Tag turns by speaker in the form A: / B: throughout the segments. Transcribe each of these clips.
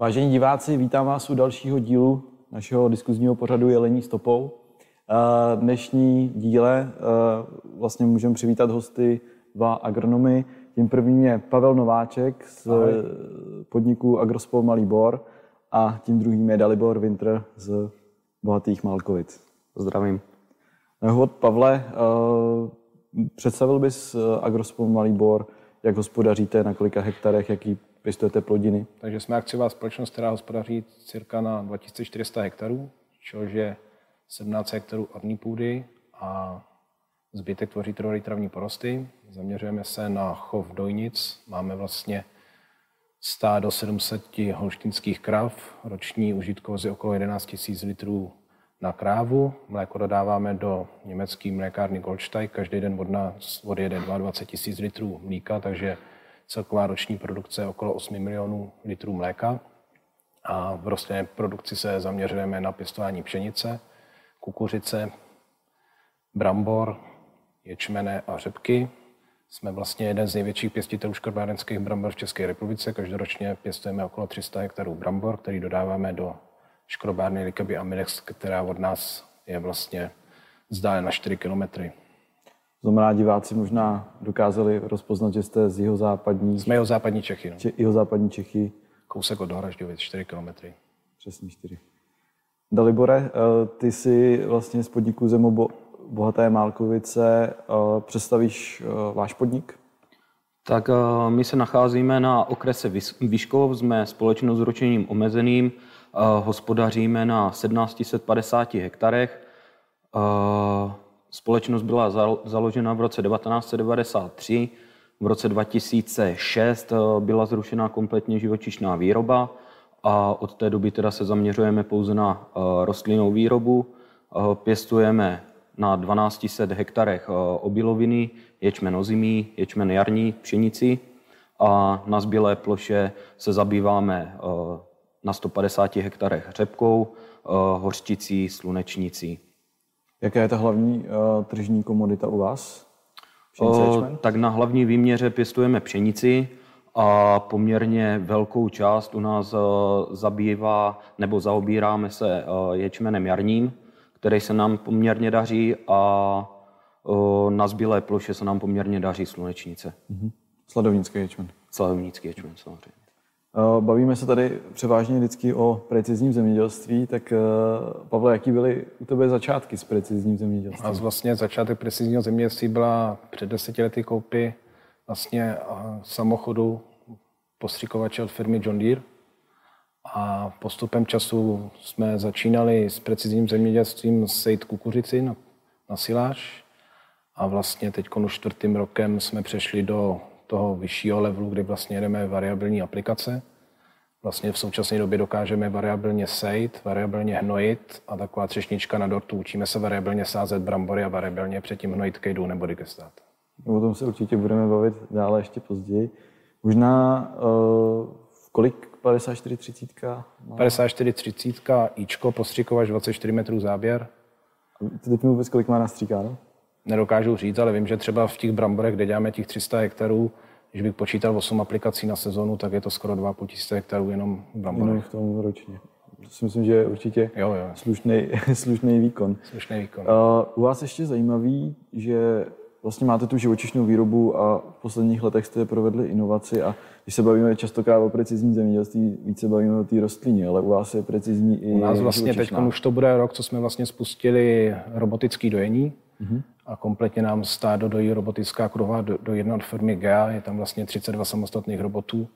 A: Vážení diváci, vítám vás u dalšího dílu našeho diskuzního pořadu Jelení stopou. Dnešní díle vlastně můžeme přivítat hosty dva agronomy. Tím prvním je Pavel Nováček z Ahoj. podniku Agrospol Malý Bor a tím druhým je Dalibor Winter z Bohatých Malkovic.
B: Zdravím.
A: Hod Pavle, představil bys Agrospol Malý Bor, jak hospodaříte, na kolika hektarech, jaký pěstujete plodiny?
C: Takže jsme akciová společnost, která hospodaří cirka na 2400 hektarů, což je 17 hektarů orní půdy a zbytek tvoří trvalý travní porosty. Zaměřujeme se na chov dojnic. Máme vlastně stádo 700 holštinských krav, roční užitkovost je okolo 11 000 litrů na krávu. Mléko dodáváme do německé mlékárny Goldstein. Každý den od nás odjede 22 000 litrů mlíka, takže celková roční produkce okolo 8 milionů litrů mléka. A v rostlinné produkci se zaměřujeme na pěstování pšenice, kukuřice, brambor, ječmene a řepky. Jsme vlastně jeden z největších pěstitelů škrobárenských brambor v České republice. Každoročně pěstujeme okolo 300 hektarů brambor, který dodáváme do škrobárny Likaby Amidex, která od nás je vlastně na 4 kilometry.
A: Znamená, diváci možná dokázali rozpoznat, že jste z jeho západní...
C: Jsme jeho západní Čechy. No.
A: Če, jeho západní Čechy.
C: Kousek od Hražďovic, 4 kilometry.
A: Přesně 4. Dalibore, eh, ty si vlastně z podniku Zemo Bohaté Málkovice eh, představíš eh, váš podnik?
B: Tak my se nacházíme na okrese Výškov, jsme společnost s ročením omezeným, hospodaříme na 1750 hektarech. Společnost byla založena v roce 1993. V roce 2006 eh, byla zrušena kompletně živočišná výroba a od té doby teda se zaměřujeme pouze na eh, rostlinnou výrobu. Eh, pěstujeme na 1200 hektarech obiloviny, ječmen ozimý, ječmen jarní, pšenici a na zbylé ploše se zabýváme na 150 hektarech řepkou, hořčicí, slunečnicí.
A: Jaká je ta hlavní uh, tržní komodita u vás?
B: o, tak na hlavní výměře pěstujeme pšenici a poměrně velkou část u nás uh, zabývá nebo zaobíráme se uh, ječmenem jarním, který se nám poměrně daří a uh, na zbylé ploše se nám poměrně daří slunečnice.
A: Mm-hmm. Sladovnický ječmen.
B: Sladovnický ječmen, samozřejmě.
A: Eh, bavíme se tady převážně vždycky o precizním zemědělství, tak eh, Pavle, jaký byly u tebe začátky s precizním zemědělstvím?
C: A vlastně začátek precizního zemědělství byla před deseti lety koupy vlastně eh, samochodu postřikovače od firmy John Deere. A postupem času jsme začínali s precizním zemědělstvím sejt kukuřici na, na siláž. A vlastně teď už čtvrtým rokem jsme přešli do toho vyššího levelu, kdy vlastně jedeme variabilní aplikace. Vlastně v současné době dokážeme variabilně sejt, variabilně hnojit a taková třešnička na dortu. Učíme se variabilně sázet brambory a variabilně předtím hnojit kejdu nebo digestát.
A: O tom se určitě budeme bavit dále ještě později. Možná uh, kolik 5430?
C: 5430 Ičko, postřikovač 24 metrů záběr.
A: Ty teď mi vůbec kolik má nastříkáno?
C: Nedokážu říct, ale vím, že třeba v těch bramborech, kde děláme těch 300 hektarů, když bych počítal 8 aplikací na sezonu, tak je to skoro 2,5 tisíce hektarů jenom v bramborech.
A: Jenom v tom ročně. To si myslím, že je určitě jo, jo. Slušný, slušný výkon.
C: Slušný výkon.
A: Uh, u vás ještě zajímavý, že vlastně máte tu živočišnou výrobu a v posledních letech jste provedli inovaci a když se bavíme častokrát o precizní zemědělství, více bavíme o té rostlině, ale u vás je precizní i
C: U nás vlastně teď už to bude rok, co jsme vlastně spustili robotický dojení, mm-hmm a kompletně nám stádo dojí robotická kruha do, do jedné od firmy GEA. Je tam vlastně 32 samostatných robotů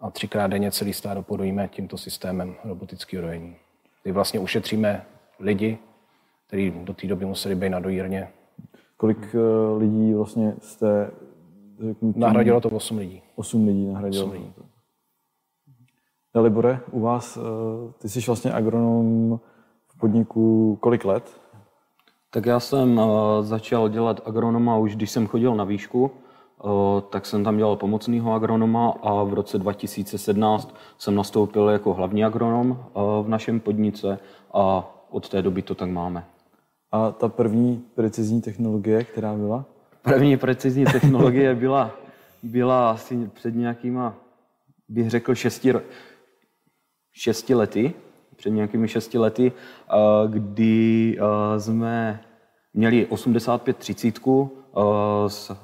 C: a třikrát denně celý stádo podojíme tímto systémem robotického dojení. Kdy vlastně ušetříme lidi, kteří do té doby museli být na dojírně.
A: Kolik uh, lidí vlastně jste...
C: Řeknu, Nahradilo to 8 lidí.
A: 8 lidí nahradilo. 8 lidí. Dalibore, u vás, uh, ty jsi vlastně agronom v podniku kolik let?
B: Tak já jsem uh, začal dělat agronoma už když jsem chodil na výšku, tak jsem tam dělal pomocného agronoma a v roce 2017 jsem nastoupil jako hlavní agronom v našem podnice a od té doby to tak máme.
A: A ta první precizní technologie, která byla?
B: První precizní technologie byla, byla asi před nějakýma, bych řekl, šesti, šesti lety, před nějakými šesti lety, eh, kdy eh, jsme měli 85 30 s,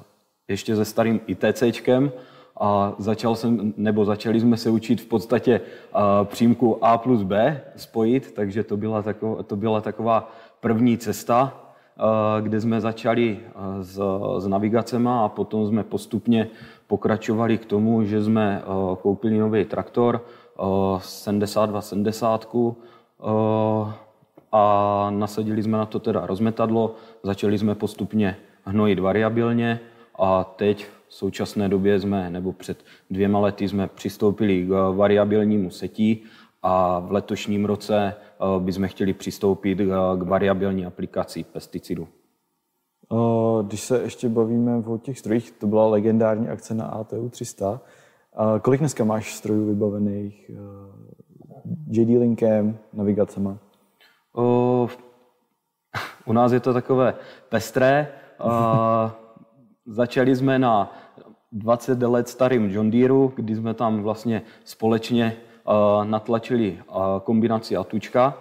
B: ještě se starým ITCčkem a začal jsem, nebo začali jsme se učit v podstatě přímku A plus B spojit, takže to byla, taková, to byla taková první cesta, kde jsme začali s, s navigacema a potom jsme postupně pokračovali k tomu, že jsme koupili nový traktor 7270 a nasadili jsme na to teda rozmetadlo, začali jsme postupně hnojit variabilně a teď v současné době jsme, nebo před dvěma lety jsme přistoupili k variabilnímu setí a v letošním roce eh, bychom chtěli přistoupit k variabilní aplikaci pesticidů.
A: Eh, když se ještě bavíme o těch strojích, to byla legendární akce na ATU 300. Kolik dneska máš strojů vybavených eh, JD Linkem, navigacema?
B: u nás je to takové pestré. Začali jsme na 20 let starým John Deere, kdy jsme tam vlastně společně natlačili kombinaci Atučka,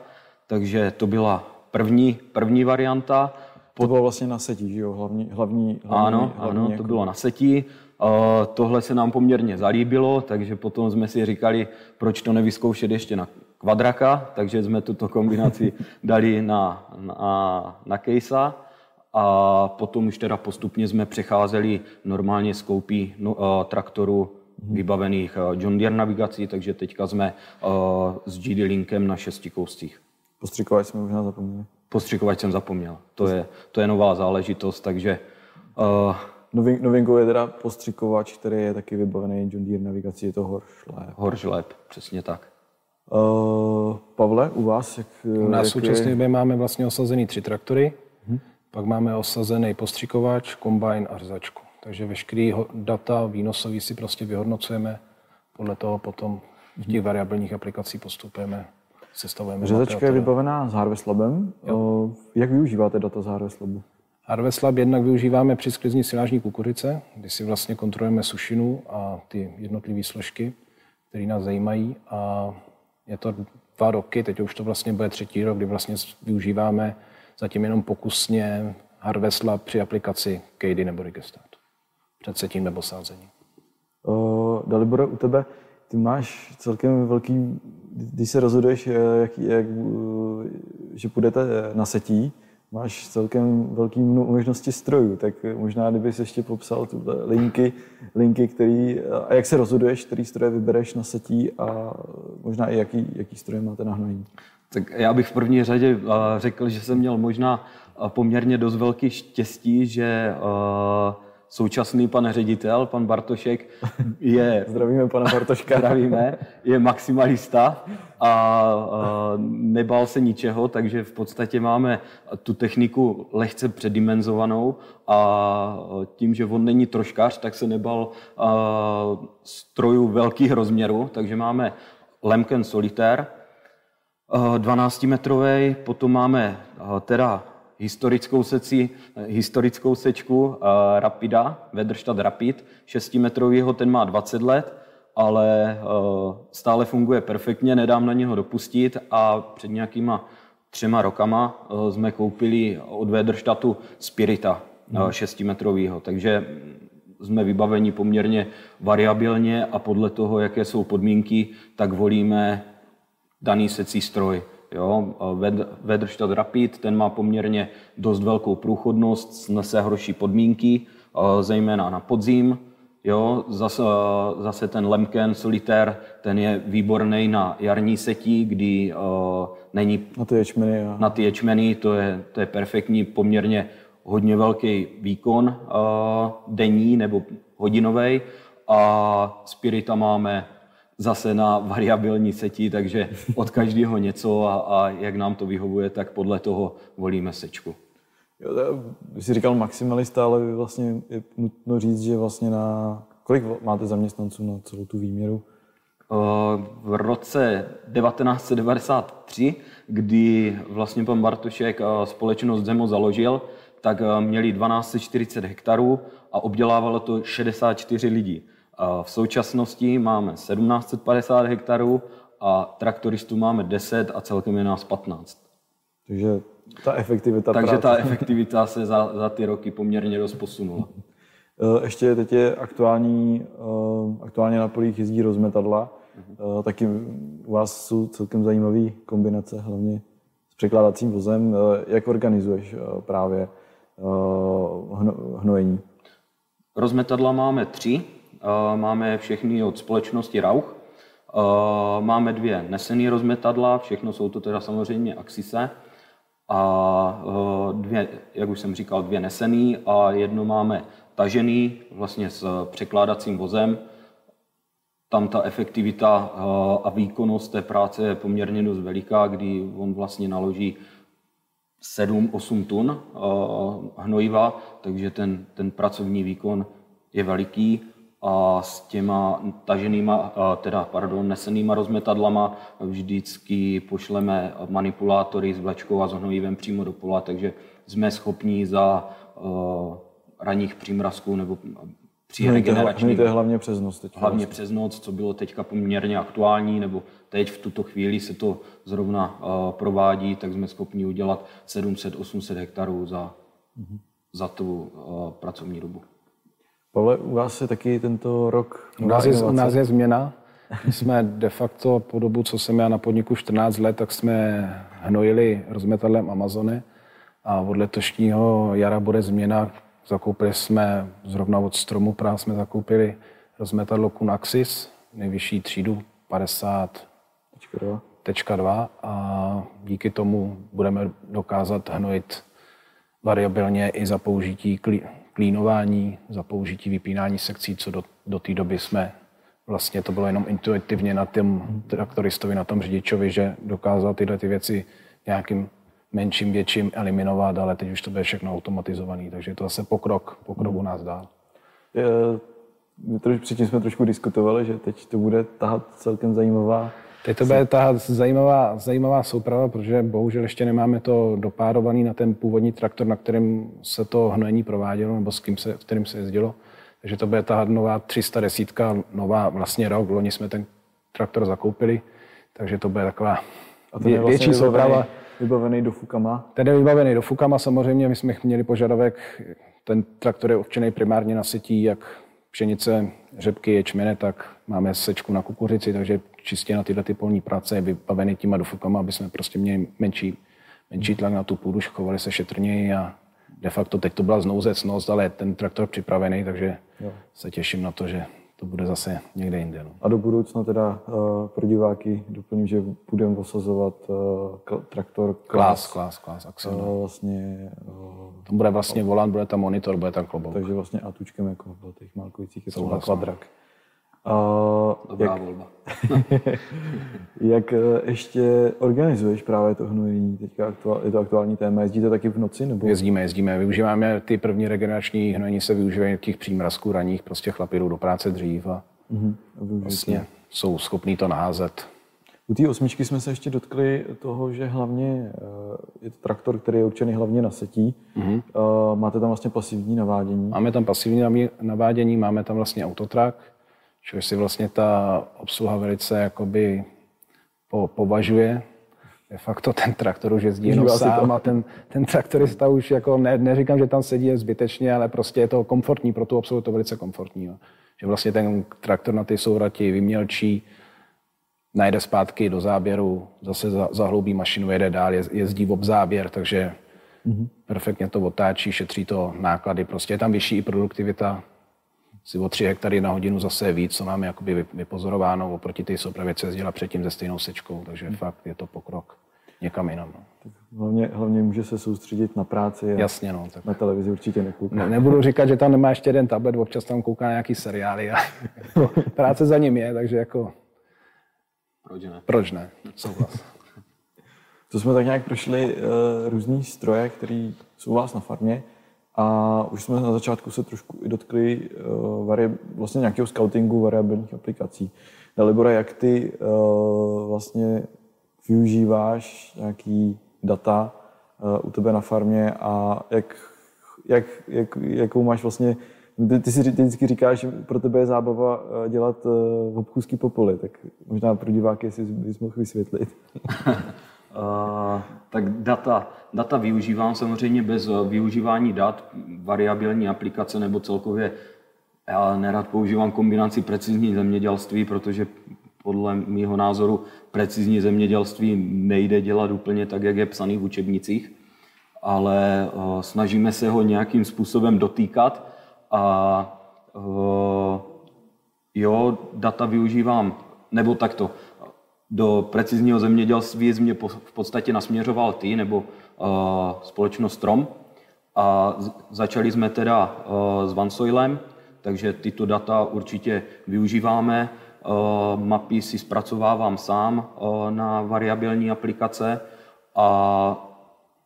B: takže to byla první, první varianta.
A: To bylo vlastně na setí, že jo? Hlavní, hlavní,
B: hlavní, ano, hlavní ano jako... to bylo na setí. Tohle se nám poměrně zalíbilo, takže potom jsme si říkali, proč to nevyzkoušet ještě na kvadraka, takže jsme tuto kombinaci dali na, na, na Kejsa a potom už teda postupně jsme přecházeli normálně z koupí no, uh, traktoru vybavených uh, John Deere navigací, takže teďka jsme uh, s GD Linkem na šesti kouscích.
A: Postřikovač jsme možná zapomněli.
B: Postřikovač jsem zapomněl. To je, to je nová záležitost, takže...
A: Uh, Novin, novinkou je teda postřikovač, který je taky vybavený John Deere navigací, je to Horschleb.
B: Horschleb, přesně tak.
A: Uh, Pavle, u vás? Jak,
C: u nás v současné době máme vlastně osazený tři traktory, hmm. pak máme osazený postřikovač, kombajn a řezačku. Takže veškerý data výnosový si prostě vyhodnocujeme, podle toho potom v těch variabilních aplikacích postupujeme, sestavujeme.
A: Řezačka je vybavená s Harvest Labem. Jo. Jak využíváte data z Harvest Labu?
C: Harvest Lab jednak využíváme při sklizni silážní kukurice, kdy si vlastně kontrolujeme sušinu a ty jednotlivé složky, které nás zajímají. A je to dva roky, teď už to vlastně bude třetí rok, kdy vlastně využíváme zatím jenom pokusně Harvest Lab při aplikaci KD nebo Regestat. Před setím nebo sázením.
A: Dalibore, u tebe, ty máš celkem velký, když se rozhoduješ, eh, jak, jak, eh, že půjdete na setí, máš celkem velký možnosti strojů, tak možná kdybys ještě popsal tuhle linky, linky který, a jak se rozhoduješ, který stroje vybereš na setí a možná i jaký, jaký stroje máte na hnojení.
B: Tak já bych v první řadě řekl, že jsem měl možná poměrně dost velký štěstí, že současný pan ředitel, pan Bartošek, je...
A: Zdravíme pana Bartoška.
B: Zdravíme, je maximalista a, a nebál se ničeho, takže v podstatě máme tu techniku lehce předimenzovanou a tím, že on není troškař, tak se nebal a, strojů velkých rozměrů, takže máme Lemken Solitaire, 12 metrový, potom máme teda historickou, seci, historickou sečku uh, Rapida, Vedrštad Rapid, 6-metrovýho, ten má 20 let, ale uh, stále funguje perfektně, nedám na něho dopustit a před nějakýma třema rokama uh, jsme koupili od Vedrštatu Spirita uh, 6-metrovýho, takže jsme vybaveni poměrně variabilně a podle toho, jaké jsou podmínky, tak volíme daný secí stroj. Jo, Vedrštad Rapid, ten má poměrně dost velkou průchodnost, snese horší podmínky, zejména na podzim. Jo, zase, zase ten Lemken Solitaire, ten je výborný na jarní setí, kdy uh, není
A: na ty ječmeny,
B: jo. na ty ječmeny to, je, to je perfektní, poměrně hodně velký výkon uh, denní nebo hodinový. A Spirita máme zase na variabilní seti, takže od každého něco a, a jak nám to vyhovuje, tak podle toho volíme sečku.
A: Jo, vy jsi říkal maximalista, ale vlastně je nutno říct, že vlastně na... Kolik máte zaměstnanců na celou tu výměru?
B: V roce 1993, kdy vlastně pan Bartošek společnost Zemo založil, tak měli 1240 hektarů a obdělávalo to 64 lidí. V současnosti máme 1750 hektarů a traktoristů máme 10 a celkem je nás 15.
A: Takže ta efektivita
B: Takže
A: práce.
B: ta efektivita se za, za ty roky poměrně dost posunula.
A: Eh, Ještě teď je aktuální, eh, aktuálně na polích jezdí rozmetadla. Eh, Taky u vás jsou celkem zajímavé kombinace, hlavně s překládacím vozem. Jak organizuješ právě hno- hnojení?
B: Rozmetadla máme tři. Eh, Máme všechny od společnosti Rauch. Eh, Máme dvě nesený rozmetadla, všechno jsou to teda samozřejmě Axise. A eh, dvě, jak už jsem říkal, dvě nesený a jedno máme tažený vlastně s překládacím vozem. Tam ta efektivita a výkonnost té práce je poměrně dost veliká, kdy on vlastně naloží 7-8 tun hnojiva, takže ten, ten pracovní výkon je veliký a s těma taženýma, eh, teda pardon, nesenýma rozmetadlama vždycky pošleme manipulátory s vlečkou a s hnojivem přímo do pola, takže jsme schopni za uh, ranních přímrazků nebo při
A: Hnojíte,
B: regeneračním
A: hnojíte hlavně přes noc teď.
B: hlavně přes noc, co bylo teďka poměrně aktuální, nebo teď v tuto chvíli se to zrovna uh, provádí, tak jsme schopni udělat 700-800 hektarů za, za tu uh, pracovní dobu.
A: Pavle, u vás je taky tento rok
C: U nás, je, u nás je změna. My jsme de facto po dobu, co jsem já na podniku 14 let, tak jsme hnojili rozmetadlem Amazony a od letošního jara bude změna. Zakoupili jsme zrovna od stromu práv jsme zakoupili rozmetadlo Kunaxis, nejvyšší třídu 50
A: Počkej, jo.
C: tečka 2 a díky tomu budeme dokázat hnojit variabilně i za použití klí- klínování, za použití vypínání sekcí, co do, do té doby jsme vlastně to bylo jenom intuitivně na tom traktoristovi, na tom řidičovi, že dokázal tyhle ty věci nějakým menším, větším eliminovat, ale teď už to bude všechno automatizovaný, takže je to zase pokrok, pokrok u nás dál.
A: Je, troš, předtím jsme trošku diskutovali, že teď to bude tahat celkem zajímavá.
C: Teď to bude ta zajímavá, zajímavá souprava, protože bohužel ještě nemáme to dopárovaný na ten původní traktor, na kterém se to hnojení provádělo, nebo s kým se, kterým se jezdilo. Takže to bude ta nová 310, nová vlastně rok. Loni jsme ten traktor zakoupili, takže to bude taková
A: A ten je vlastně
C: větší souprava.
A: vybavený, vybavený do Fukama.
C: Ten je vybavený do Fukama samozřejmě, my jsme měli požadavek, ten traktor je určený primárně na setí, jak pšenice, řepky, ječmene, tak máme sečku na kukuřici, takže čistě na tyhle ty polní práce je vybavený těma dofukama, aby jsme prostě měli menší, menší tlak na tu půdu, chovali se šetrněji a de facto teď to byla znouzecnost, ale ten traktor připravený, takže
A: Jo.
C: se těším na to, že to bude zase někde jinde. No.
A: A do budoucna teda uh, pro diváky doplním, že budeme osazovat uh, traktor
C: Klás, klás, klás, Axel. no.
A: Uh, vlastně, uh,
C: Tam bude vlastně volant, bude tam monitor, bude tam klobouk.
A: takže vlastně atučkem jako v těch Malkovicích je to kvadrak. Uh,
B: Dobrá
A: jak,
B: volba.
A: jak eh, ještě organizuješ právě to hnojení? Teďka aktuál, je to aktuální téma. Jezdíte taky v noci? Nebo?
C: Jezdíme, jezdíme. Využíváme ty první regenerační hnojení se využívají těch přímrazků raních, prostě chlapi jdou do práce dřív a
A: Mhm. A využijete.
C: vlastně jsou schopní to naházet.
A: U té osmičky jsme se ještě dotkli toho, že hlavně eh, je to traktor, který je určený hlavně na setí. Mm-hmm. Máte tam vlastně pasivní navádění.
C: Máme tam pasivní navádění, máme tam vlastně autotrak, což si vlastně ta obsluha velice jakoby po, považuje. De facto ten traktor už jezdí jenom sám
A: to.
C: a ten, ten traktorista už jako ne, neříkám, že tam sedí zbytečně, ale prostě je to komfortní, pro tu obsluhu je to velice komfortní. Jo. Že vlastně ten traktor na ty sourati vymělčí, najde zpátky do záběru, zase za- zahloubí mašinu, jede dál, jez- jezdí v obzáběr, takže mm-hmm. perfektně to otáčí, šetří to náklady, prostě je tam vyšší i produktivita, si o 3 hektary na hodinu zase je víc, co máme jakoby vy- vypozorováno oproti té soupravě, co jezdila předtím se stejnou sečkou, takže fakt je to pokrok někam jinam. No.
A: Hlavně, hlavně může se soustředit na práci a
C: Jasně, no. Tak
A: na televizi určitě nekouká.
C: ne, nebudu říkat, že tam nemá ještě jeden tablet, občas tam kouká na nějaký seriály a práce za ním je, takže jako
B: Proč ne?
C: proč ne? Souhlas.
A: To jsme tak nějak prošli uh, různý stroje, které jsou u vás na farmě a už jsme na začátku se trošku i dotkli uh, vari, vlastně nějakého scoutingu variabilních aplikací. Dalibora, jak ty uh, vlastně využíváš nějaký data uh, u tebe na farmě a jak, jak, jak, jakou máš vlastně Ty, ty si ty vždycky říkáš, že pro tebe je zábava eh, dělat uh, obchůzky po poli, tak možná pro diváky si bys mohl vysvětlit.
B: uh, tak data, data využívám samozřejmě bez využívání dat, variabilní aplikace nebo celkově já nerad používám kombinaci precizní zemědělství, protože podle mého názoru precizní zemědělství nejde dělat úplně tak, jak je psaný v učebnicích, ale uh, snažíme se ho nějakým způsobem dotýkat a jo, data využívám, nebo takto, do precizního zemědělství mě v podstatě nasměřoval ty, nebo uh, společnost Strom. A začali jsme teda uh, s Vansoilem, takže tyto data určitě využíváme. Uh, mapy si zpracovávám sám na variabilní aplikace, a,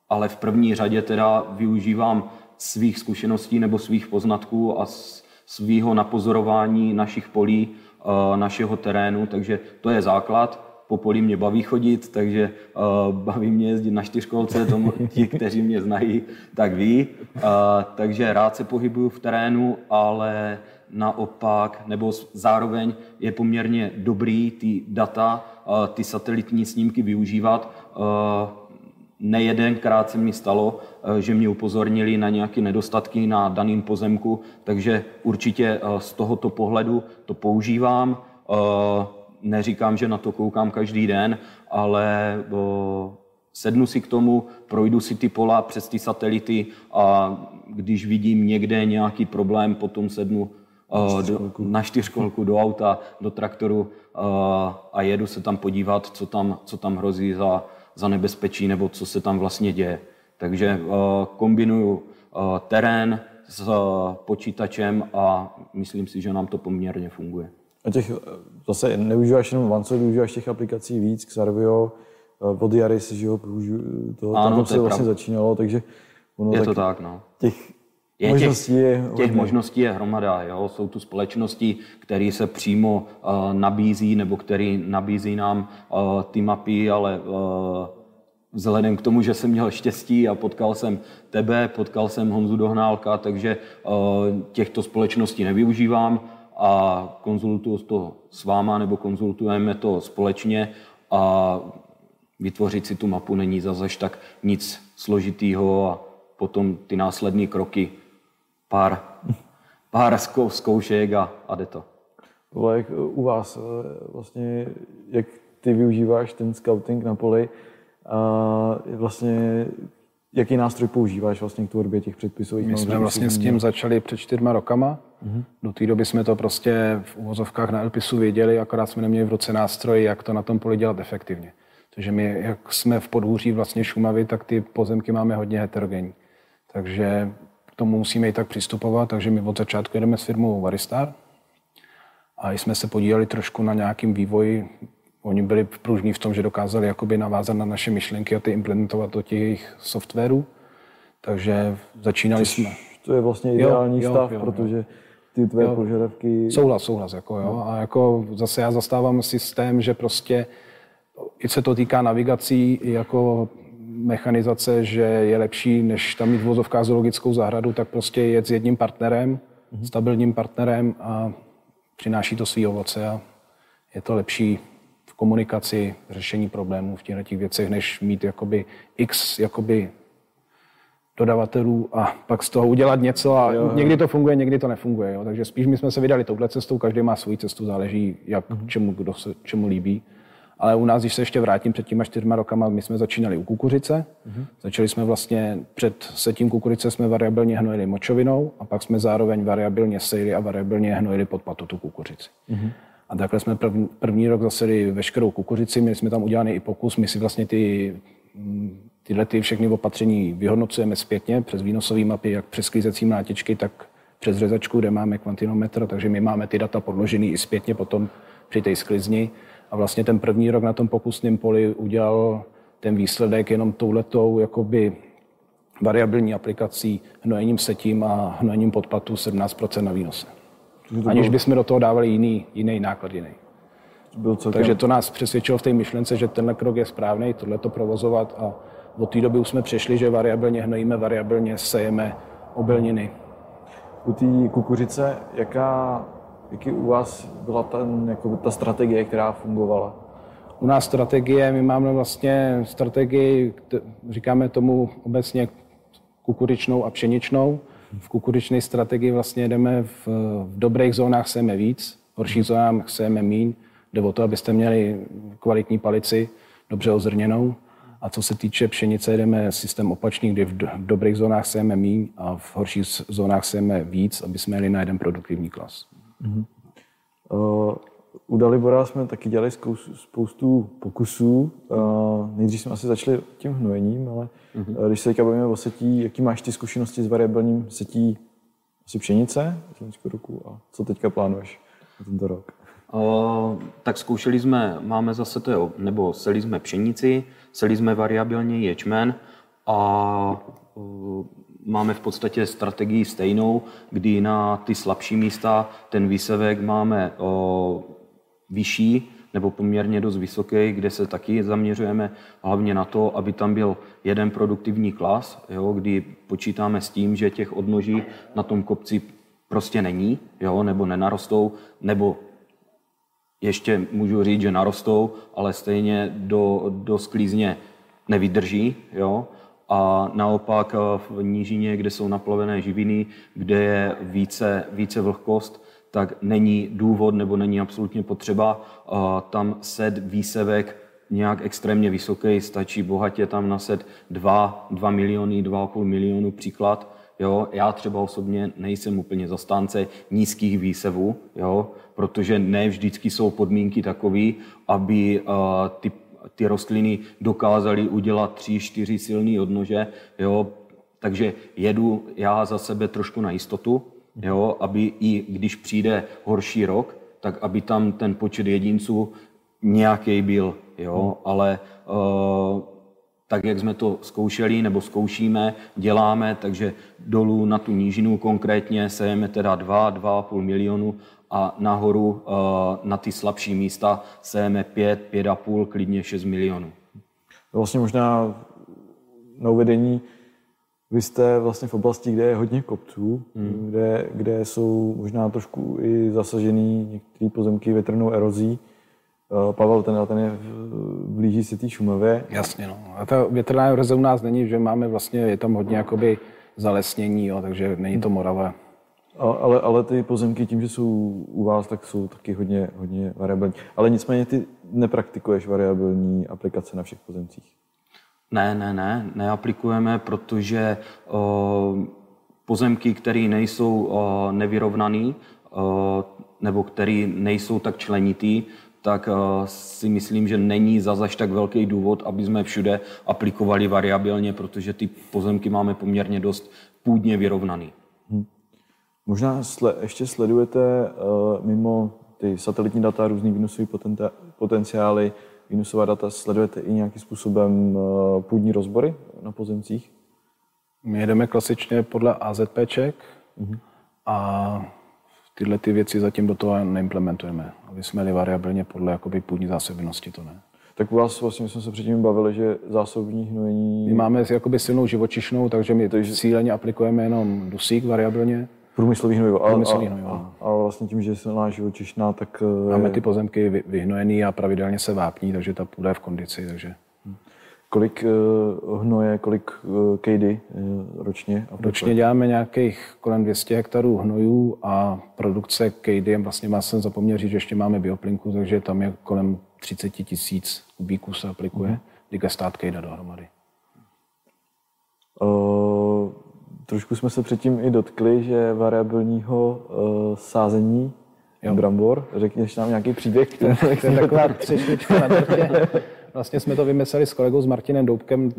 B: ale v první řadě teda využívám svých zkušeností nebo svých poznatků a svého napozorování našich polí, našeho terénu, takže to je základ po poli mě baví chodit, takže uh, baví mě jezdit na čtyřkolce, tomu ti, kteří mě znají, tak ví. Uh, takže rád se pohybuju v terénu, ale naopak, nebo zároveň je poměrně dobrý ty data, uh, ty satelitní snímky využívat. Uh, nejedenkrát se mi stalo, že mě upozornili na nějaké nedostatky na daném pozemku, takže určitě z tohoto pohledu to používám neříkám, že na to koukám každý den, ale o, sednu si k tomu, projdu si ty pola přes ty satelity a když vidím někde nějaký problém, potom sednu na čtyřkolku, do, na čtyřkolku do auta, do traktoru a jedu se tam podívat, co tam, co tam hrozí za, za nebezpečí nebo co se tam vlastně děje. Takže kombinuju terén s počítačem a myslím si, že nám to poměrně funguje.
A: A těch, zase nevyužíváš jenom Vanco, využíváš těch aplikací víc, Xarvio, Vodiaris, že jo, to, ano, tam to se vlastně pravda. začínalo, takže
B: ono je tak, to tak, no.
A: Těch je možností těch, je
B: těch možností je hromada. Jo? Jsou tu společnosti, které se přímo uh, nabízí nebo které nabízí nám uh, ty mapy, ale uh, vzhledem k tomu, že jsem měl štěstí a potkal jsem tebe, potkal jsem Honzu Dohnálka, takže uh, těchto společností nevyužívám a konzultuju to s váma nebo konzultujeme to společně a vytvořit si tu mapu není zase tak nic složitýho a potom ty následné kroky, pár, pár zkoušek a, a jde to.
A: Jak u vás, eh, vlastně, jak ty využíváš ten scouting na poli, a vlastně jaký nástroj používáš vlastně k tvorbě těch předpisových
C: My jsme vlastně s tím začali před čtyřma rokama. Mm-hmm. Do té doby jsme to prostě v uvozovkách na Elpisu věděli, akorát jsme neměli v ruce nástroj, jak to na tom poli dělat efektivně. Takže my, jak jsme v podhůří vlastně Šumavy, tak ty pozemky máme hodně heterogenní. Takže k tomu musíme i tak přistupovat, takže my od začátku jedeme s firmou Varistar a jsme se podíleli trošku na nějakým vývoji Oni byli pružní v tom, že dokázali jakoby navázat na naše myšlenky a ty implementovat do těch jejich softwarů. Takže začínali Což jsme.
A: To je vlastně ideální jo, stav, jo, jo, protože ty tvé jo. požadavky...
C: Souhlas, souhlas. Jako, jo. No. A jako zase já zastávám systém, že prostě i se to týká navigací, jako mechanizace, že je lepší, než tam mít vozovká zoologickou zahradu, tak prostě jet s jedním partnerem, mm-hmm. stabilním partnerem a přináší to svý ovoce a je to lepší komunikaci, řešení problémů v těchto těch věcech, než mít jakoby x jakoby dodavatelů a pak z toho udělat něco a jo, jo. někdy to funguje, někdy to nefunguje. Jo. Takže spíš my jsme se vydali touhle cestou, každý má svou cestu, záleží, jak mm-hmm. čemu, kdo se čemu líbí. Ale u nás, když se ještě vrátím před těma čtyřma rokama, my jsme začínali u kukuřice. Mm-hmm. Začali jsme vlastně před setím kukurice jsme variabilně hnojili močovinou a pak jsme zároveň variabilně sejli a variabilně hnojili pod patu tu kukuřici. Mm-hmm. A takhle jsme první, první rok zaseli veškerou kukuřici, měli jsme tam udělaný i pokus, my si vlastně ty, tyhle ty všechny opatření vyhodnocujeme zpětně přes výnosové mapy, jak přes sklízecí mlátičky, tak přes řezačku, kde máme kvantinometr, takže my máme ty data podložený i zpětně potom při té sklizni. A vlastně ten první rok na tom pokusném poli udělal ten výsledek jenom touhletou jakoby variabilní aplikací hnojením setím a hnojením podpatu 17% na výnose aniž bychom do toho dávali jiný, jiný náklad jiný. Byl celkem... Takže to nás přesvědčilo v té myšlence, že tenhle krok je správný, tohle to provozovat a od té doby už jsme přešli, že variabilně hnojíme, variabilně sejeme obilniny.
A: u té kukuřice, jaká, jaký u vás byla ten, jako ta strategie, která fungovala?
C: U nás strategie, my máme vlastně strategii, říkáme tomu obecně kukuřičnou a pšeničnou. V kukuřičné strategii vlastně jdeme v, v dobrých zónách sejme víc, v horších zónách sejme míň. Jde o to, abyste měli kvalitní palici, dobře ozrněnou. A co se týče pšenice, jdeme systém opačný, kdy v dobrých zónách sejeme míň a v horších zónách sejeme víc, aby jsme měli na jeden produktivní klas. Mm-hmm.
A: Uh, u Dalibora jsme taky dělali spoustu pokusů. Uh, nejdřív jsme asi začali tím hnojením, ale mm-hmm. když se teďka bavíme o setí, jaký máš ty zkušenosti s variabilním setí asi pšenice z roku a co teďka plánuješ na tento rok?
B: Uh, tak zkoušeli jsme, máme zase to, nebo seli jsme pšenici, seli jsme variabilně ječmen a máme v podstatě strategii stejnou, kdy na ty slabší místa ten výsevek máme vyšší nebo poměrně dost vysoký, kde se taky zaměřujeme hlavně na to, aby tam byl jeden produktivní klas, jo, kdy počítáme s tím, že těch odnoží na tom kopci prostě není, jo, nebo nenarostou, nebo ještě můžu říct, že narostou, ale stejně do, do sklízně nevydrží. Jo? A naopak v nížině, kde jsou naplavené živiny, kde je více, více vlhkost, tak není důvod nebo není absolutně potřeba tam set výsevek nějak extrémně vysoký, stačí bohatě tam naset 2, 2 miliony, 2,5 milionu příklad. Jo? Já třeba osobně nejsem úplně zastánce nízkých výsevů, jo? protože ne vždycky jsou podmínky takové, aby uh, ty, ty rostliny dokázaly udělat tři, čtyři silné odnože. Jo? Takže jedu já za sebe trošku na jistotu, jo? aby i když přijde horší rok, tak aby tam ten počet jedinců nějaký byl. Jo? Ale uh, tak, jak jsme to zkoušeli nebo zkoušíme, děláme, takže dolů na tu nížinu konkrétně sejeme teda 2, 2,5 milionu a nahoru eh, na ty slabší místa sejeme 5, 5,5, klidně 6 milionů.
A: Vlastně možná na uvedení, vy jste vlastně v oblasti, kde je hodně kopců, hmm. kde, kde jsou možná trošku i zasažený některé pozemky větrnou erozí. Eh, Pavel, ten, ten je blíží se té Šumavě.
C: Jasně, no. A ta větrná eroze u nás není, že máme vlastně, je tam hodně jakoby zalesnění, jo, takže není to Morava.
A: Ale, ale ty pozemky tím, že jsou u vás, tak jsou taky hodně, hodně variabilní. Ale nicméně ty nepraktikuješ variabilní aplikace na všech pozemcích.
B: Ne, ne, ne, neaplikujeme, protože pozemky, které nejsou o, nebo které nejsou tak členitý, tak si myslím, že není zazaž tak velký důvod, aby jsme všude aplikovali variabilně, protože ty pozemky máme poměrně dost půdně vyrovnaný. Hmm.
A: Možná sle, ještě sledujete uh, mimo ty satelitní data, různý výnosové potenciály, výnosová data, sledujete i nějakým způsobem uh, půdní rozbory na pozemcích?
C: My jedeme klasičně podle AZPček uh-huh. a tyhle ty věci zatím do toho neimplementujeme. Aby jsme jeli variabilně podle jakoby půdní zásobenosti, to ne.
A: Tak u vás vlastně jsme se předtím bavili, že zásobní hnojení...
C: My máme jakoby silnou živočišnou, takže my takže... cíleně aplikujeme jenom dusík variabilně.
A: Průmyslový hnojivo. Ale, Průmyslový hnojivo. A, a, vlastně tím, že je silná živočišná, tak...
C: Eh, Máme ty pozemky vyhnojený a pravidelně se vápní, takže ta půda je v kondici. Takže...
A: Kolik uh, hnoje, kolik uh, kejdy ročně?
C: Ročně děláme nějakých kolem 200 hektarů hnojů a produkce kejdy, vlastně má jsem zapomněl říct, že ještě máme bioplinku, takže tam je kolem 30 tisíc kubíků se aplikuje, mm. digestát kejda dohromady.
A: Uh, trošku jsme se předtím i dotkli, že variabilního uh, sázení jo. brambor. Řekněš nám nějaký příběh?
C: Je taková třešnička na. Vlastně jsme to vymysleli s kolegou s Martinem Doubkem,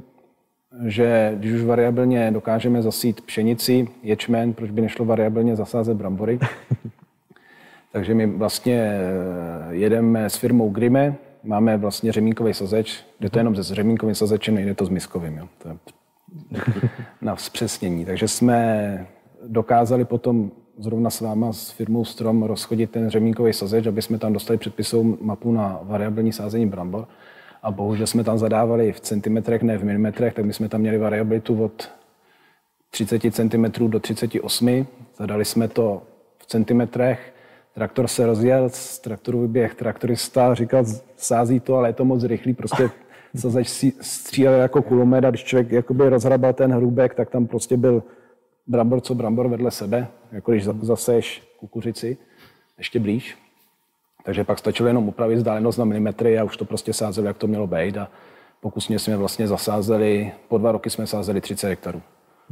C: že když už variabilně dokážeme zasít pšenici, ječmen, proč by nešlo variabilně zasázet brambory. Takže my vlastně eh, jedeme s firmou Grime, máme vlastně řemínkový sazeč, jde to jenom se řemínkovým sazečem, nejde to s miskovým. Jo. To je na zpřesnění. Takže jsme dokázali potom zrovna s váma s firmou Strom rozchodit ten řemínkový sazeč, aby jsme tam dostali předpisovou mapu na variabilní sázení brambor. A bohužel jsme tam zadávali v centimetrech, ne v milimetrech, tak my jsme tam měli variabilitu od 30 cm do 38. Zadali jsme to v centimetrech. Traktor se rozjel, z traktoru vyběh traktorista, říkal, sází to, ale je to moc rychlý, prostě sazeč střílel jako kulomet a když člověk jakoby rozhrabal ten hrubek, tak tam prostě byl brambor co brambor vedle sebe, jako když zaseš kukuřici, ještě blíž. Takže pak stačilo jenom upravit vzdálenost na milimetry a už to prostě sázeli, jak to mělo být. A pokusně jsme vlastně zasázeli, po dva roky jsme sázeli 30 hektarů.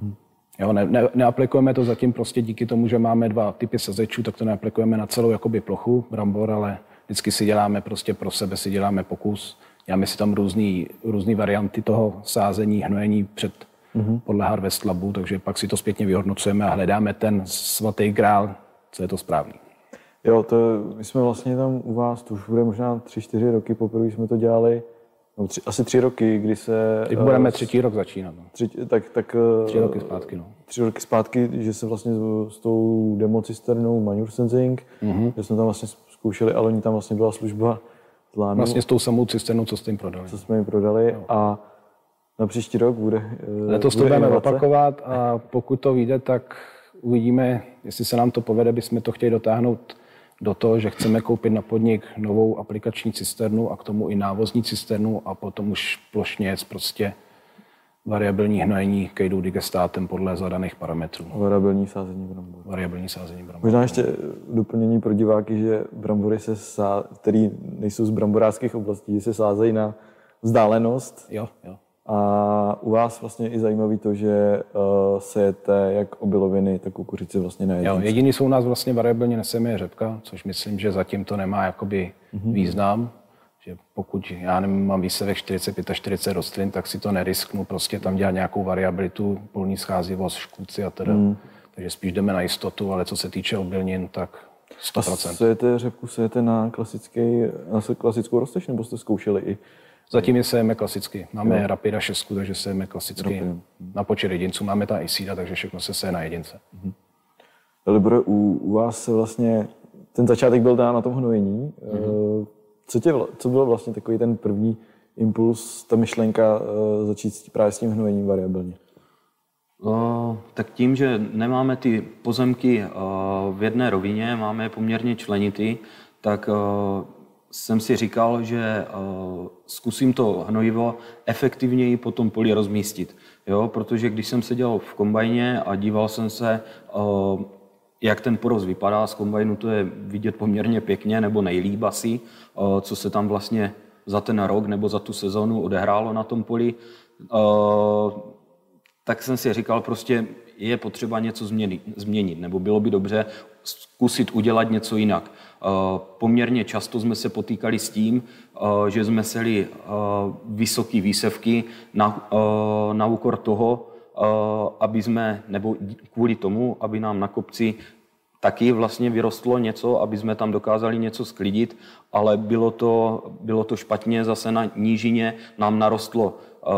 C: Hmm. Jo, ne, ne, neaplikujeme to zatím prostě díky tomu, že máme dva typy sazečů, tak to neaplikujeme na celou jakoby plochu brambor, ale vždycky si děláme prostě pro sebe, si děláme pokus. Děláme si tam různý, různý varianty toho sázení, hnojení před, mm-hmm. podle Harvest Labu, takže pak si to zpětně vyhodnocujeme a hledáme ten svatý grál, co je to správný.
A: Jo, to, my jsme vlastně tam u vás, to už bude možná tři, čtyři roky, poprvé jsme to dělali, no, tři, asi tři roky, kdy se...
C: Teď budeme uh, třetí rok začínat. No.
A: Tři, tak, tak,
C: uh, tři roky zpátky, no.
A: Tři roky zpátky, že se vlastně s, s tou democisternou Manure Sensing, mm-hmm. že jsme tam vlastně zkoušeli, ale oni tam vlastně byla služba
C: plánu. Vlastně s tou samou cisternou, co jste jim prodali.
A: Co jsme jim prodali no. a na příští rok bude
C: eh, Letos bude to budeme inovace. opakovat a pokud to vyjde, tak uvidíme, jestli se nám to povede, bychom to chtěli dotáhnout do toho, že chceme koupit na podnik novou aplikační cisternu a k tomu i návozní cisternu a potom už plošně prostě variabilní hnojení kejdou digestátem podle zadaných parametrů.
A: Variabilní sázení brambor.
C: Variabilní sázení brambor.
A: Možná ještě doplnění pro diváky, že brambory, se sá, který nejsou z bramborářských oblastí, se sázejí na vzdálenost.
C: Jo, jo.
A: A u vás vlastně i zajímavý to, že uh, sejete jak obiloviny, tak kukuřici vlastně na
C: jedince. Jo, jediný jsou u nás vlastně variabilně neseme je řepka, což myslím, že zatím to nemá jakoby mm-hmm. význam že pokud já nevím, mám výsevek 45 a 40 rostlin, tak si to nerisknu prostě tam dělat nějakou variabilitu, polní scházivost, škůdci a teda. Mm. Takže spíš jdeme na jistotu, ale co se týče obilnin, tak 100%. A
A: sejete řepku, sejete na, klasický, na klasickou rozteč, nebo jste zkoušeli i?
C: Zatím je sejeme klasicky. Máme jo. Rapida 6, takže sejeme klasicky. Rapid. Na počet jedinců máme tam i sída, takže všechno se seje na jedince. Mm-hmm.
A: Libore, u, u vás se vlastně, ten začátek byl dán na tom hnojení. Mm-hmm. Co, tě, co bylo vlastně takový ten první impuls, ta myšlenka uh, začít právě s tím hnojením variabilně?
B: Uh, tak tím, že nemáme ty pozemky uh, v jedné rovině, máme je poměrně členitý, tak uh, jsem si říkal, že zkusím to hnojivo efektivněji po tom poli rozmístit. Jo? Protože když jsem seděl v kombajně a díval jsem se, jak ten porost vypadá z kombajnu, to je vidět poměrně pěkně, nebo nejlíp asi, eh, co se tam vlastně za ten rok nebo za tu sezonu odehrálo na tom poli. Eh, tak jsem si říkal, prostě je potřeba něco změnit, nebo bylo by dobře zkusit udělat něco jinak. Eh, poměrně často jsme se potýkali s tím, že jsme seli vysoké výsevky na, na úkor toho, aby jsme, nebo kvůli tomu, aby nám na kopci taky vlastně vyrostlo něco, aby jsme tam dokázali něco sklidit, ale bylo to, bylo to špatně, zase na nížině nám narostlo, uh,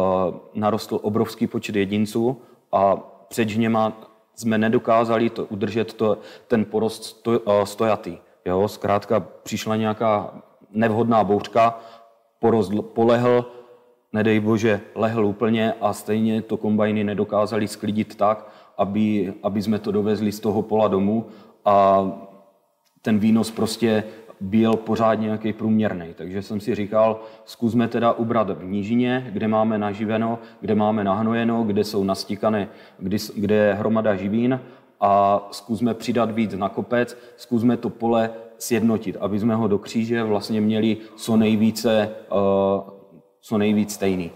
B: narostl obrovský počet jedinců a před žněma jsme nedokázali to udržet to, ten porost sto, uh, stojatý. Jo? Zkrátka přišla nějaká nevhodná bouřka, porost polehl, nedej bože, lehl úplně a stejně to kombajny nedokázali sklidit tak, aby, aby jsme to dovezli z toho pola domů a ten výnos prostě byl pořád nějaký průměrný. Takže jsem si říkal, zkusme teda ubrat v nížině, kde máme naživeno, kde máme nahnojeno, kde jsou nastikané, kde, kde je hromada živín a zkusme přidat víc na kopec, zkusme to pole sjednotit, aby jsme ho do kříže vlastně měli co nejvíce uh, co nejvíc stejný.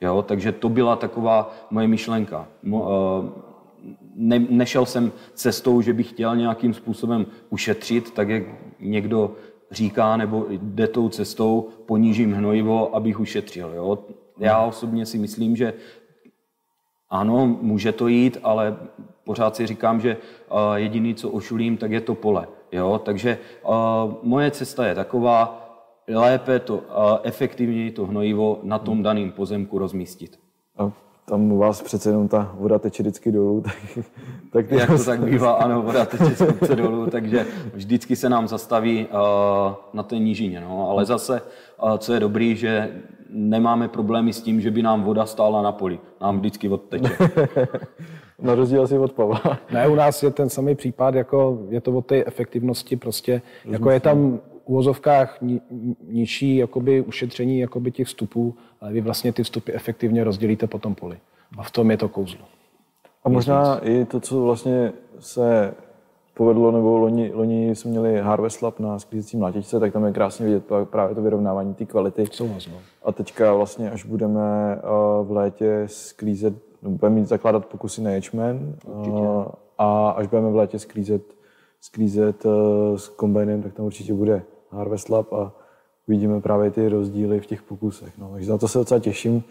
B: Jo? Takže to byla taková moje myšlenka. Mo, uh, ne, nešel jsem cestou, že bych chtěl nějakým způsobem ušetřit, tak jak někdo říká, nebo jde tou cestou, ponížím hnojivo, abych ušetřil. Jo? Já osobně si myslím, že ano, může to jít, ale pořád si říkám, že uh, jediný, co ošulím, tak je to pole. Jo? Takže uh, moje cesta je taková, lépe to, efektivněji to hnojivo na tom daném pozemku rozmístit.
A: A tam u vás přece jenom ta voda teče vždycky dolů. Tak,
B: tak Jak to tak bývá, ano, voda teče z dolů, takže vždycky se nám zastaví uh, na té nížině. No. Ale zase, uh, co je dobrý, že nemáme problémy s tím, že by nám voda stála na poli. Nám vždycky odteče.
A: na rozdíl asi od Pavla.
C: Ne, u nás je ten samý případ, jako je to o té efektivnosti prostě, Rozumím. jako je tam uvozovkách ni, nižší jakoby ušetření jakoby těch vstupů, ale vy vlastně ty vstupy efektivně rozdělíte po tom poli. A v tom je to kouzlo.
A: A možná i to, co vlastně se povedlo, nebo loni, loni jsme měli Harvest Lab na sklízecím mlátičce, tak tam je krásně vidět právě to vyrovnávání té kvality.
C: Souhlas, no.
A: A teďka vlastně, až budeme v létě sklízet, no, budeme mít zakládat pokusy na ječmen a až budeme v létě sklízet, sklízet s kombajnem, tak tam určitě bude Harvest Lab a uvidíme právě ty rozdíly v těch pokusech. No, takže na to se docela těším.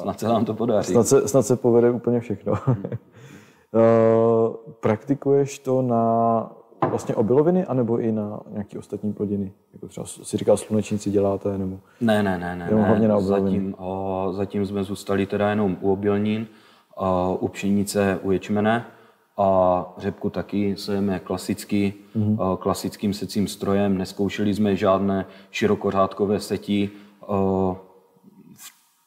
B: Snad se nám to podaří.
A: Snad se, snad se povede úplně všechno. Uh, praktikuješ to na vlastně obiloviny, anebo i na nějaké ostatní plodiny? Jako třeba si říkal, slunečníci děláte, nebo?
B: Ne, ne, ne, ne.
A: Jenom ne. hlavně na obiloviny.
B: Zatím, o, zatím jsme zůstali teda jenom u obilnin, o, u pšenice, u ječmene a řepku taky sejeme klasicky, mm-hmm. o, klasickým secím strojem. Neskoušeli jsme žádné širokořádkové setí. O,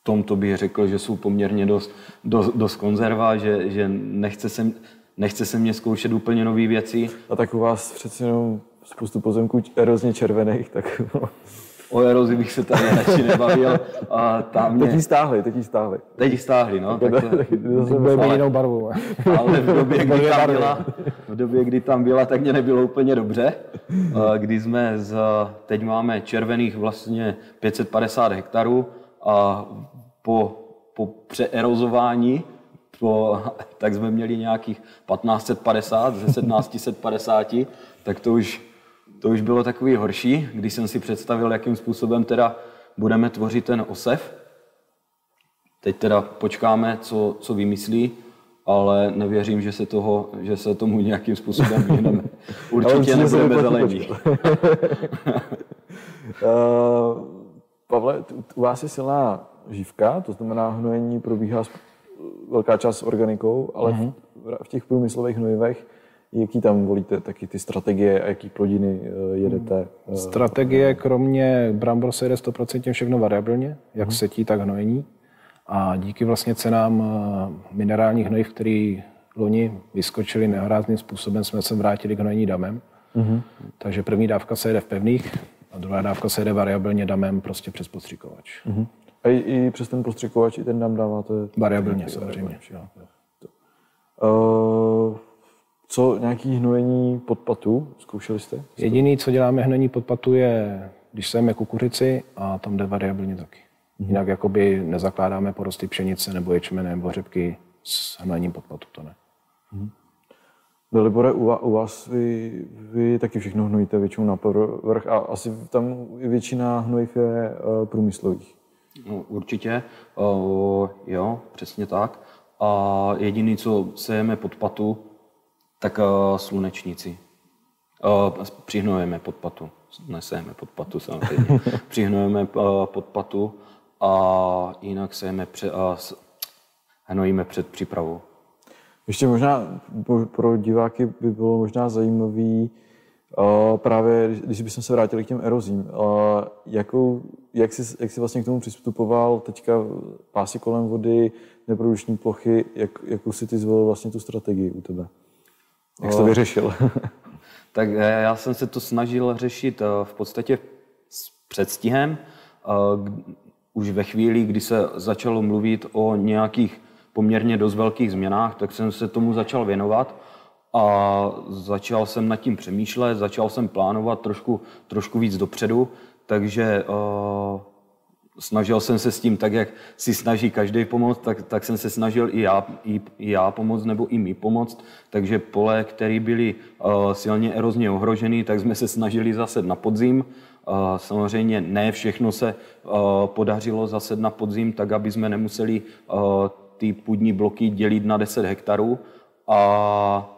B: tomto bych řekl, že jsou poměrně dost, dost, dost konzerva, že, že nechce, se, nechce se mě zkoušet úplně nové věci.
A: A tak u vás přece jenom spoustu pozemků erozně červených, tak...
B: O erozi bych se tady radši nebavil. A tam mě...
A: Teď ji stáhli, teď ji stáhli.
B: Teď ji stáhli, no. Tak to,
C: tak to bude jinou barvu.
B: Ale v době, kdy tam byla, v době, kdy tam byla, tak mě nebylo úplně dobře. Kdy jsme z, teď máme červených vlastně 550 hektarů a po, po přeerozování, po, tak jsme měli nějakých 1550 ze 1750, tak to už, to už bylo takový horší, když jsem si představil, jakým způsobem teda budeme tvořit ten osev. Teď teda počkáme, co, co vymyslí, ale nevěřím, že se, toho, že se tomu nějakým způsobem vyhneme. Určitě nebudeme zelení.
A: uh, Pavle, u vás je silná živka, to znamená hnojení probíhá velká část s organikou, ale mm-hmm. v, v těch průmyslových hnojivech Jaký tam volíte taky ty strategie a jaký plodiny eh, jedete?
C: Eh, strategie kromě brambor se jede 100% všechno variabilně, jak mm. setí, tak hnojení. A díky vlastně cenám eh, minerálních hnojiv, který loni vyskočili nehrázným způsobem, jsme se vrátili k hnojení damem. Mm. Takže první dávka se jede v pevných a druhá dávka se jede variabilně damem prostě přes postřikovač. Mm.
A: A i, i přes ten postřikovač i ten dám dáváte?
C: Variabilně samozřejmě. Jo.
A: Uh, co nějaký hnojení podpatu? Zkoušeli jste?
C: Jediný, co děláme hnojení podpatu je, když sejeme kukuřici a tam jde variabilně taky. Mm-hmm. Jinak jakoby nezakládáme porosty pšenice nebo ječmene nebo řepky s hnojením podpatu, to ne. Mm-hmm.
A: Dalibore, u, u vás vy, vy taky všechno hnojíte většinou na povrch a asi tam většina hnojiv je uh, průmyslových.
B: No, určitě, uh, jo, přesně tak. A jediný, co sejeme pod patu, tak uh, slunečníci. Uh, přihnujeme pod patu. Nesejeme pod patu samozřejmě. přihnujeme uh, pod patu a jinak sejeme pře, uh, hnojíme před přípravou.
A: Ještě možná pro diváky by bylo možná zajímavý, právě, když bychom se vrátili k těm erozím, jakou, jak, jsi, jak jsi vlastně k tomu přistupoval teďka pásy kolem vody, neprodukční plochy, jak, jakou si ty zvolil vlastně tu strategii u tebe? Jak jsi to vyřešil?
B: tak eh, já jsem se to snažil řešit eh, v podstatě s předstihem. Eh, už ve chvíli, kdy se začalo mluvit o nějakých poměrně dost velkých změnách, tak jsem se tomu začal věnovat a začal jsem nad tím přemýšlet, začal jsem plánovat trošku, trošku víc dopředu, takže snažil jsem se s tím tak, jak si snaží každý pomoct, tak, tak jsem se snažil i já, i, i já pomoct nebo i my pomoct. Takže pole, které byly uh, silně erozně ohrožené, tak jsme se snažili zase na podzim. Uh, samozřejmě ne všechno se uh, podařilo zase na podzim, tak aby jsme nemuseli uh, ty půdní bloky dělit na 10 hektarů. A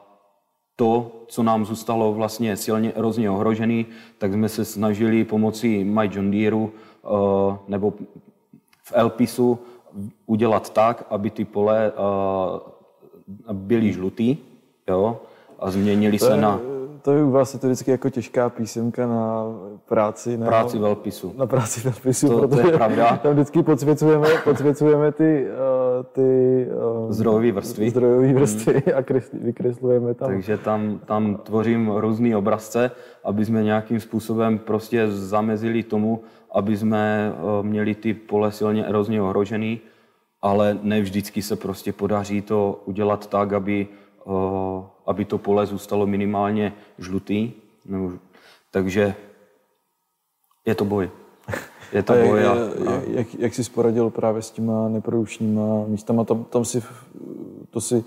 B: to, co nám zůstalo vlastně silně erozně ohrožený, tak jsme se snažili pomocí My John Deere nebo v Elpisu udělat tak, aby ty pole eh, byly žlutý jo, a změnili se na...
A: to je u vás je to vždycky jako těžká písemka na práci. Na
B: práci velpisu.
A: Na práci velpisu,
B: to,
A: protože
B: to je pravda.
A: tam vždycky podsvěcujeme, podsvěcujeme ty, uh, ty
B: uh, zdrojové vrstvy,
A: zdrojové vrstvy hmm. a kresli, vykreslujeme tam.
B: Takže tam, tam tvořím různé obrazce, aby jsme nějakým způsobem prostě zamezili tomu, aby jsme uh, měli ty pole silně erozně ohrožený, ale ne vždycky se prostě podaří to udělat tak, aby aby to pole zůstalo minimálně žlutý. Takže je to boj.
A: Je to a boj. A, a... Jak, jak jsi poradil právě s těma neprodukčníma místama? Tam, tam si, to si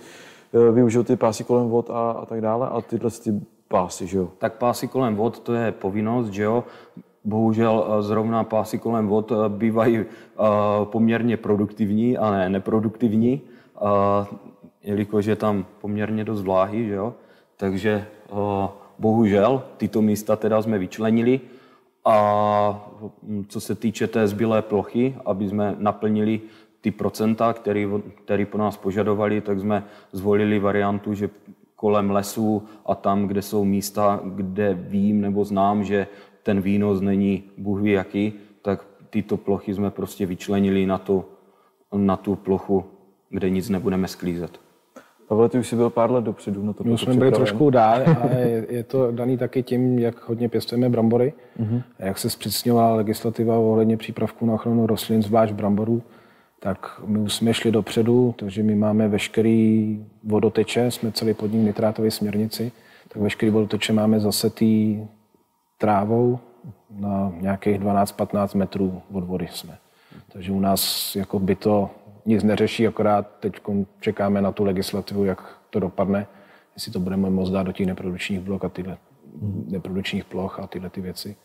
A: e, využil ty pásy kolem vod a, a tak dále a tyhle ty pásy, že jo?
B: Tak pásy kolem vod, to je povinnost, že jo? Bohužel e, zrovna pásy kolem vod e, bývají poměrně produktivní a ne neproduktivní jelikož je tam poměrně dost vláhy, že jo? takže bohužel tyto místa teda jsme vyčlenili a hm, co se týče té zbylé plochy, aby jsme naplnili ty procenta, které, které po nás požadovali, tak jsme zvolili variantu, že kolem lesů a tam, kde jsou místa, kde vím nebo znám, že ten výnos není bůh ví jaký, tak tyto plochy jsme prostě vyčlenili na tu, na tu plochu, kde nic nebudeme sklízet.
A: Pavle, ty už jsi byl pár let dopředu na to.
C: My jsme byli trošku dál a je, je to daný taky tím, jak hodně pěstujeme brambory uh-huh. a jak se zpřísňovala legislativa ohledně přípravků na ochranu rostlin, zvlášť bramborů, tak my už jsme šli dopředu, takže my máme veškerý vodoteče, jsme celý podnik nitrátové směrnici, tak veškerý vodoteče máme zasetý trávou na nějakých 12-15 metrů od vody jsme. Takže u nás jako by to nic neřeší, akorát teď čekáme na tu legislativu, jak to dopadne, jestli to budeme moct dát do těch neprodukčních blok a tyhle neprodukčních ploch a tyhle ty věci.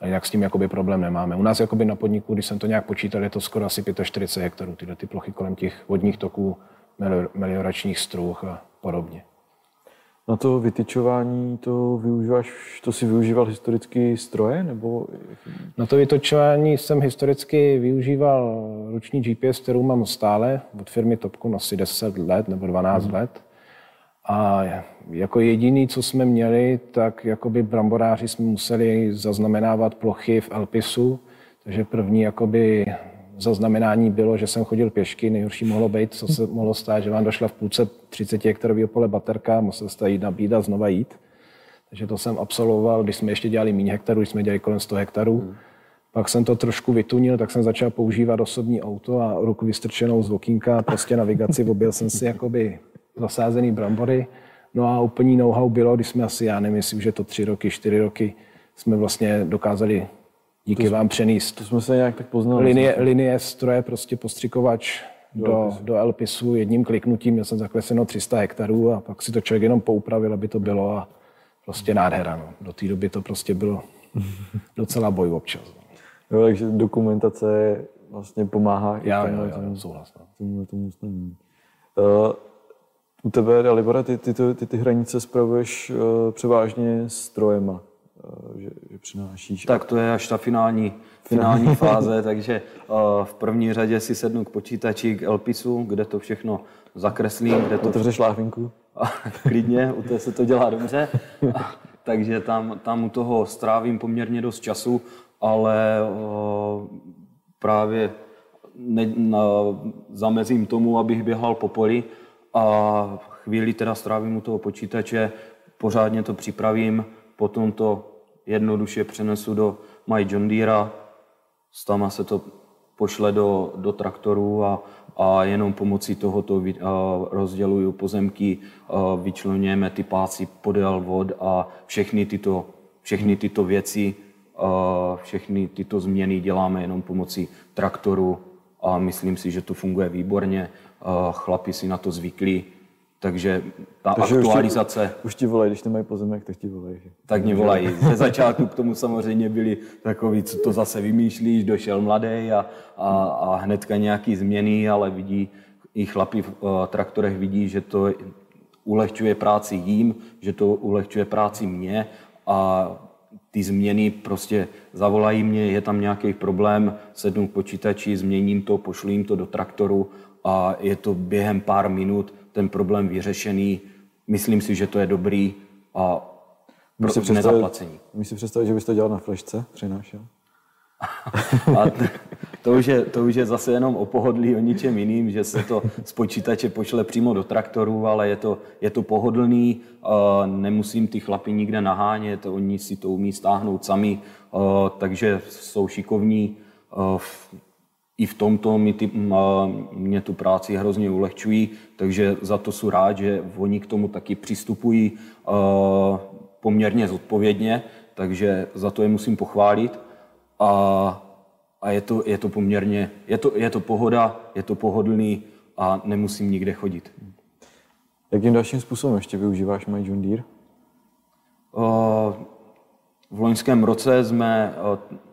C: A jinak s tím jakoby problém nemáme. U nás jakoby na podniku, když jsem to nějak počítal, je to skoro asi 45 hektarů, tyhle ty plochy kolem těch vodních toků, melioračních struh a podobně.
A: Na to vytyčování to využíváš, to si využíval historicky stroje? Nebo...
C: Na to vytyčování jsem historicky využíval ruční GPS, kterou mám stále od firmy Topcon asi 10 let nebo 12 hmm. let. A jako jediný, co jsme měli, tak jakoby bramboráři jsme museli zaznamenávat plochy v Elpisu, takže první jakoby zaznamenání bylo, že jsem chodil pěšky. Nejhorší mohlo být, co se mohlo stát, že vám došla v půlce 30 hektarového pole baterka, musel jste jít nabít a znova jít. Takže to jsem absolvoval, když jsme ještě dělali méně hektarů, když jsme dělali kolem 100 hektarů. Hmm. Pak jsem to trošku vytunil, tak jsem začal používat osobní auto a ruku vystrčenou z okýnka, prostě navigaci, objel jsem si jakoby zasázený brambory. No a úplný know-how bylo, když jsme asi, já nevím, je to tři roky, čtyři roky, jsme vlastně dokázali díky to vám přenést.
A: To jsme se nějak tak poznali.
C: Linie, linie stroje, prostě postřikovač do, do, do Elpisu jedním kliknutím. Měl jsem zakleseno 300 hektarů a pak si to člověk jenom poupravil, aby to bylo a prostě nádhera. No. Do té doby to prostě bylo docela boj občas.
A: No. Jo, takže dokumentace vlastně pomáhá.
C: Já, já, já, já souhlas. No.
A: Tomu, tomu Uh, u tebe, Libora, ty, ty, ty, ty, ty hranice spravuješ uh, převážně strojema. Eh, že, že přinášíš.
B: Tak to je až ta finální, finální fáze, takže uh, v první řadě si sednu k počítači, k Elpisu, kde to všechno zakreslím. Kde to...
A: Otevřeš láhvinku?
B: Klidně, u té se to dělá dobře. takže tam, tam u toho strávím poměrně dost času, ale uh, právě ne, na, zamezím tomu, abych běhal po poli a chvíli teda strávím u toho počítače, pořádně to připravím, potom to jednoduše přenesu do My John Deere, tam se to pošle do, do traktoru a, a jenom pomocí tohoto rozděluju pozemky, vyčlenujeme ty páci podél vod a všechny tyto, všechny tyto věci, všechny tyto změny děláme jenom pomocí traktoru a myslím si, že to funguje výborně. Chlapi si na to zvyklí, takže ta Takže aktualizace...
A: Už ti, už ti volají, když nemají pozemek, tak ti volají.
B: Tak mě volají. Ze začátku k tomu samozřejmě byli takový, co to zase vymýšlíš, došel mladý a, a, a hnedka nějaký změny, ale vidí, i chlapi v uh, traktorech vidí, že to ulehčuje práci jím, že to ulehčuje práci mně a ty změny prostě zavolají mě, je tam nějaký problém, sednu k počítači, změním to, pošlu jim to do traktoru a je to během pár minut ten problém vyřešený. Myslím si, že to je dobrý a
A: si
B: pro
A: představit,
B: nezaplacení.
A: můžu si představit, že bys to dělal na flešce, přinášel.
B: A t- to už, je, to už je zase jenom o pohodlí, o ničem jiným, že se to z počítače pošle přímo do traktoru, ale je to, je to pohodlný, nemusím ty chlapy nikde nahánět, oni si to umí stáhnout sami, takže jsou šikovní. I v tomto mi ty, mě tu práci hrozně ulehčují, takže za to jsou rád, že oni k tomu taky přistupují poměrně zodpovědně, takže za to je musím pochválit a, a je, to, je to poměrně, je to, je to pohoda, je to pohodlný a nemusím nikde chodit.
A: Jakým dalším způsobem ještě využíváš My John Deere?
B: V loňském roce jsme,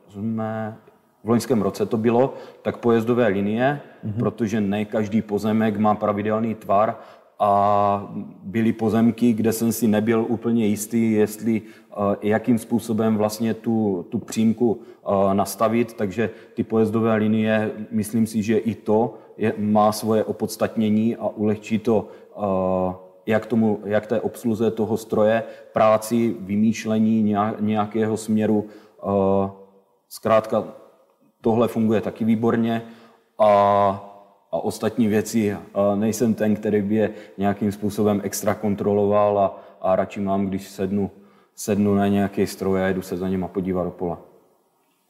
B: jsme v loňském roce to bylo, tak pojezdové linie, mm-hmm. protože ne každý pozemek má pravidelný tvar a byly pozemky, kde jsem si nebyl úplně jistý, jestli eh, jakým způsobem vlastně tu, tu přímku eh, nastavit, takže ty pojezdové linie, myslím si, že i to je, má svoje opodstatnění a ulehčí to eh, jak, tomu, jak té obsluze toho stroje, práci, vymýšlení nějak- nějakého směru. Zkrátka tohle funguje taky výborně a, a ostatní věci eh, nejsem ten, který by je nějakým způsobem extra kontroloval a, a radši mám, když sednu, sednu na nějaký stroj a jdu se za něma podívat do pola.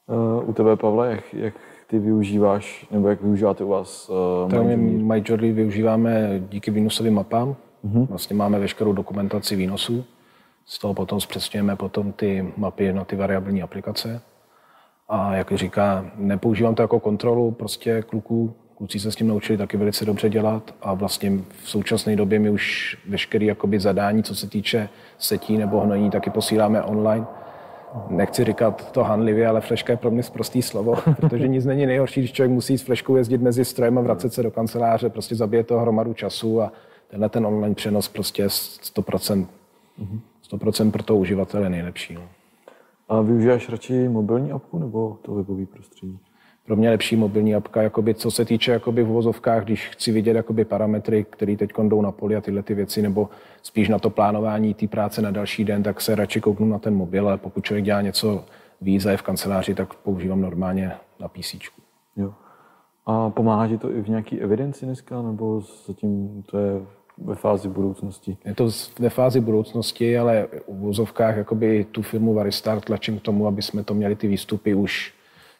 A: Uh, u tebe, Pavle, jak, jak ty využíváš, nebo jak využíváte u vás uh,
C: Tak
A: My
C: my? MyJourney využíváme díky výnosovým mapám. Vlastně máme veškerou dokumentaci výnosů. Z toho potom zpřesňujeme potom ty mapy na ty variabilní aplikace. A jak říká, nepoužívám to jako kontrolu prostě kluků. Kluci se s tím naučili taky velice dobře dělat a vlastně v současné době my už veškeré jakoby zadání, co se týče setí nebo hnojení, taky posíláme online. Nechci říkat to hanlivě, ale fleška je pro mě prostý slovo, protože nic není nejhorší, když člověk musí s fleškou jezdit mezi strojem a vracet se do kanceláře, prostě zabije to hromadu času a tenhle ten online přenos prostě je 100%, 100% pro toho uživatele nejlepší. No.
A: A využíváš radši mobilní apku nebo to webové prostředí?
C: Pro mě lepší mobilní apka, jakoby, co se týče jakoby v uvozovkách, když chci vidět jakoby parametry, které teď jdou na poli a tyhle ty věci, nebo spíš na to plánování té práce na další den, tak se radši kouknu na ten mobil, ale pokud člověk dělá něco víc a je v kanceláři, tak používám normálně na PC.
A: Jo. A pomáhá ti to i v nějaké evidenci dneska, nebo zatím to je ve fázi budoucnosti?
C: Je to ve fázi budoucnosti, ale v uvozovkách jakoby tu firmu Varistar tlačím k tomu, aby jsme to měli ty výstupy už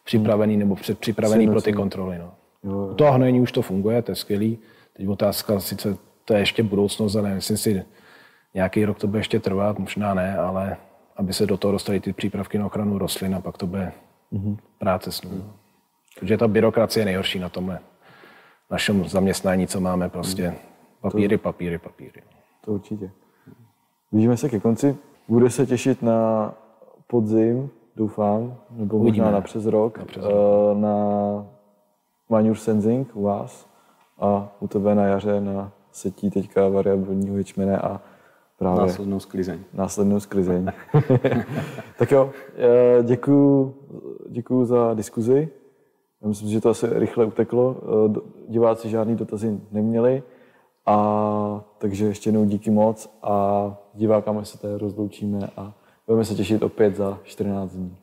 C: připravený nebo předpřipravený pro ty kontroly. No.
A: Jo, jo.
C: U toho hnojení už to funguje, to je skvělý. Teď otázka, sice to je ještě budoucnost, ale myslím si, nějaký rok to bude ještě trvat, možná ne, ale aby se do toho dostaly ty přípravky na ochranu rostlin a pak to bude mm-hmm. práce s ním. Protože ta byrokracie je nejhorší na tomhle našem zaměstnání, co máme prostě. Papíry, papíry, papíry.
A: To určitě. Blížíme se ke konci. Bude se těšit na podzim, doufám, nebo
C: Uvidíme.
A: možná na přes rok, na,
C: přes
A: na Manure Sensing u vás a u tebe na jaře na setí teďka variabilního ječmene a právě
B: Následnou sklizeň.
A: následnou sklizeň. tak jo, eh, děkuju, děkuju za diskuzi. Já myslím, že to asi rychle uteklo. Eh, Diváci žádný dotazy neměli. A takže ještě jednou díky moc a divákám se tady rozloučíme a budeme se těšit opět za 14 dní.